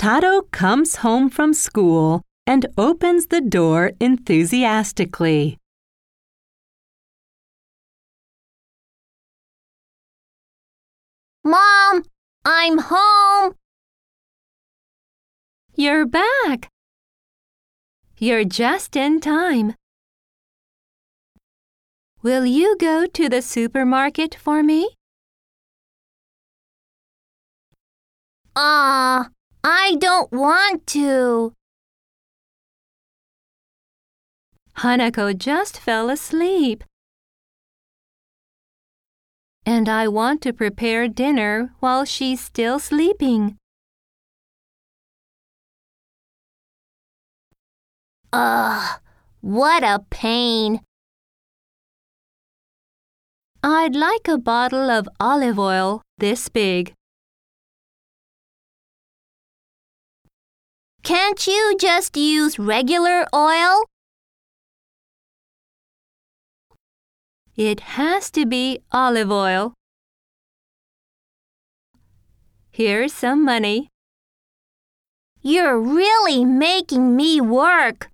Tato comes home from school and opens the door enthusiastically. Mom, I'm home. You're back. You're just in time. Will you go to the supermarket for me? Ah, I don't want to. Hanako just fell asleep. And I want to prepare dinner while she's still sleeping. Ugh, what a pain. I'd like a bottle of olive oil this big. Can't you just use regular oil? It has to be olive oil. Here's some money. You're really making me work.